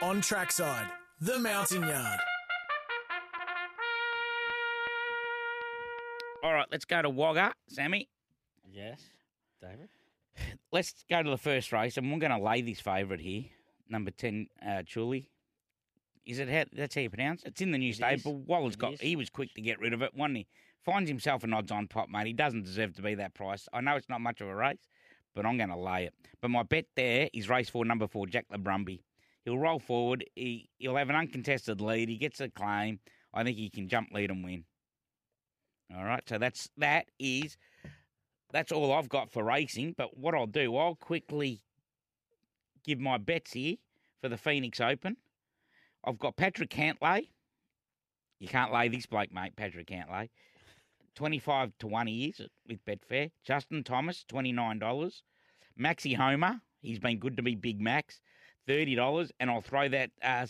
On trackside, the Mounting Yard. All right, let's go to Wagga, Sammy. Yes, David. Let's go to the first race, and we're going to lay this favourite here, number ten, uh, Chuli. Is it how, that's how you pronounce it? It's in the new It stable. is. Waller's It got is. he was quick to get rid of it. One he finds himself an odds on pot, mate. He doesn't deserve to be that price. I know it's not much of a race, but I'm going to lay it. But my bet there is race four, number four, Jack the Brumby. He'll roll forward. He he'll have an uncontested lead. He gets a claim. I think he can jump lead and win. All right, so that's that is that's all I've got for racing. But what I'll do, I'll quickly give my bets here for the Phoenix Open. I've got Patrick Cantlay. You can't lay this bloke, mate, Patrick Cantlay. 25 to 1 he is with Betfair. Justin Thomas, $29. Maxi Homa, he's been good to me, Big Max, $30. And I'll throw that uh,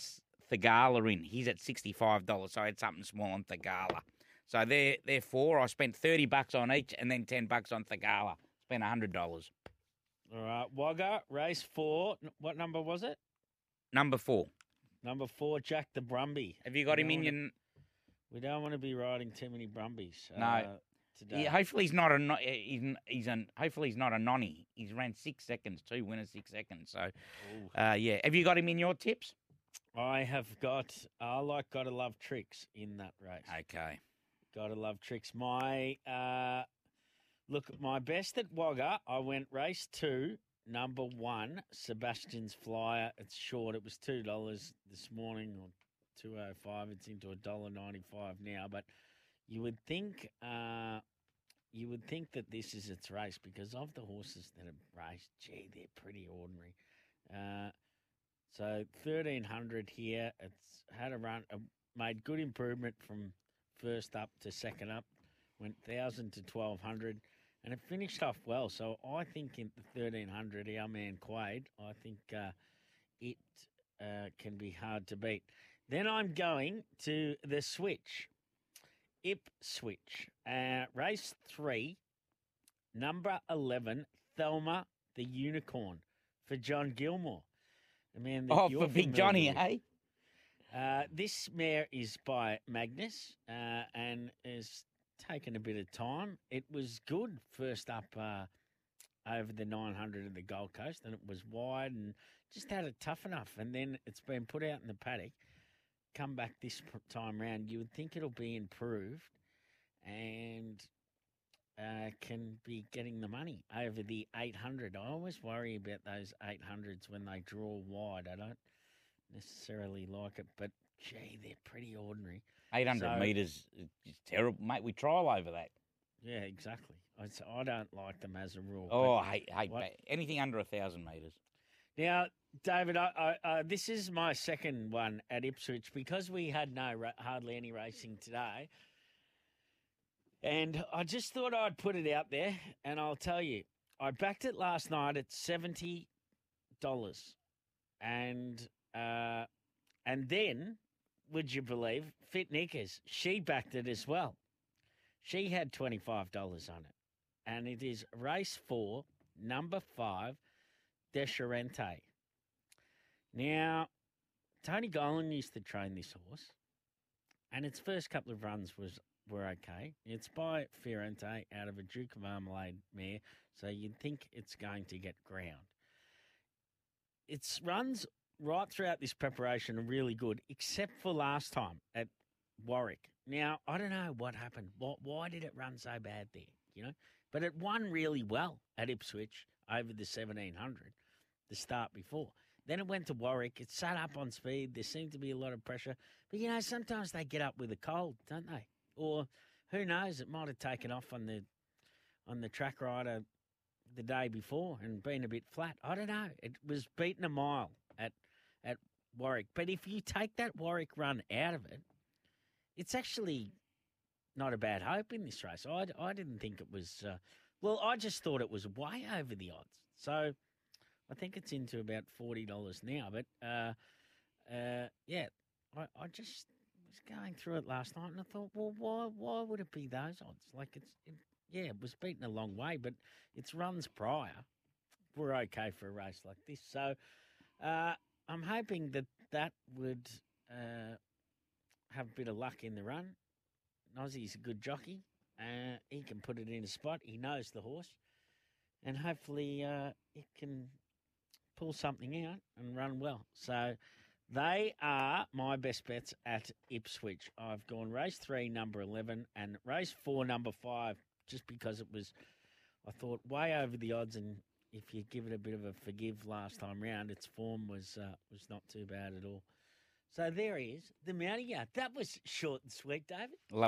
Theegala in. He's at $65. So I had something small on Theegala. So they're, they're four. I spent 30 bucks on each and then 10 bucks on Theegala. Spent $100. All right, Wagga, race four. What number was it? Number four. Number four, Jack the Brumby. Have you got We him in your... We don't want to be riding too many Brumbies. No. Uh, today. Yeah, hopefully he's not a no- he's he's an hopefully he's not a nonny. He's ran six seconds, two winners, six seconds. So, uh, yeah. Have you got him in your tips? I have got. I like. Gotta love tricks in that race. Okay. Gotta love tricks. My uh, look, my best at Wagga. I went race two, number one, Sebastian's Flyer. It's short. It was two dollars this morning or two oh five. It's into a dollar ninety five now. But you would think, uh, you would think that this is its race because of the horses that have raced. Gee, they're pretty ordinary. Uh, so thirteen hundred here. It's had a run, uh, made good improvement from first up to second up, went thousand to twelve hundred, and it finished off well. So I think in the thirteen hundred, our man Quade, I think uh, it uh, can be hard to beat. Then I'm going to the switch, Ipswich, uh, race three, number eleven, Thelma the Unicorn for John Gilmore. The man that Oh, for Big Johnny, with. eh? Uh, this mare is by Magnus uh, and has taken a bit of time. It was good first up uh, over the 900 of the Gold Coast, and it was wide and just had it tough enough. And then it's been put out in the paddock. Come back this time round, you would think it'll be improved and uh, can be getting the money over the 800. I always worry about those 800s when they draw wide. I don't necessarily like it, but gee, they're pretty ordinary. Eight hundred So- meters is terrible, mate. We trial over that. Yeah, exactly. I don't like them as a rule. Oh, I hate, hate anything under a thousand meters. Now, David, I, I, uh, this is my second one at Ipswich because we had no hardly any racing today, and I just thought I'd put it out there. And I'll tell you, I backed it last night at seventy dollars, and uh, and then would you believe Fit Knickers? She backed it as well. She had twenty five dollars on it, and it is race four, number five. Descharente. Now, Tony Gollan used to train this horse, and its first couple of runs was were okay. It's by Fiorente out of a Duke of Marmalade mare, so you'd think it's going to get ground. Its runs right throughout this preparation are really good, except for last time at Warwick. Now, I don't know what happened. Why, why did it run so bad there? You know, but it won really well at Ipswich over the 1700, the start before. Then it went to Warwick. It sat up on speed. There seemed to be a lot of pressure. But, you know, sometimes they get up with a cold, don't they? Or who knows, it might have taken off on the on the track rider the day before and been a bit flat. I don't know. It was beaten a mile at at Warwick. But if you take that Warwick run out of it, it's actually not a bad hope in this race. I, I didn't think it was. Uh, well, I just thought it was way over the odds. So I think it's into about forty dollars now. But uh, uh, yeah, I, I just was going through it last night and I thought, well, why why would it be those odds? Like it's it, yeah, it was beaten a long way, but its runs prior were okay for a race like this. So uh, I'm hoping that that would uh, have a bit of luck in the run. Nozzie's a good jockey. Uh, he can put it in a spot. He knows the horse, and hopefully uh, it can pull something out and run well. So they are my best bets at Ipswich. I've gone race three, number eleven, and race four, number five, just because it was. I thought way over the odds, and if you give it a bit of a forgive last time round, its form was uh, was not too bad at all. So there he is, the mounting yard. That was short and sweet, David. Love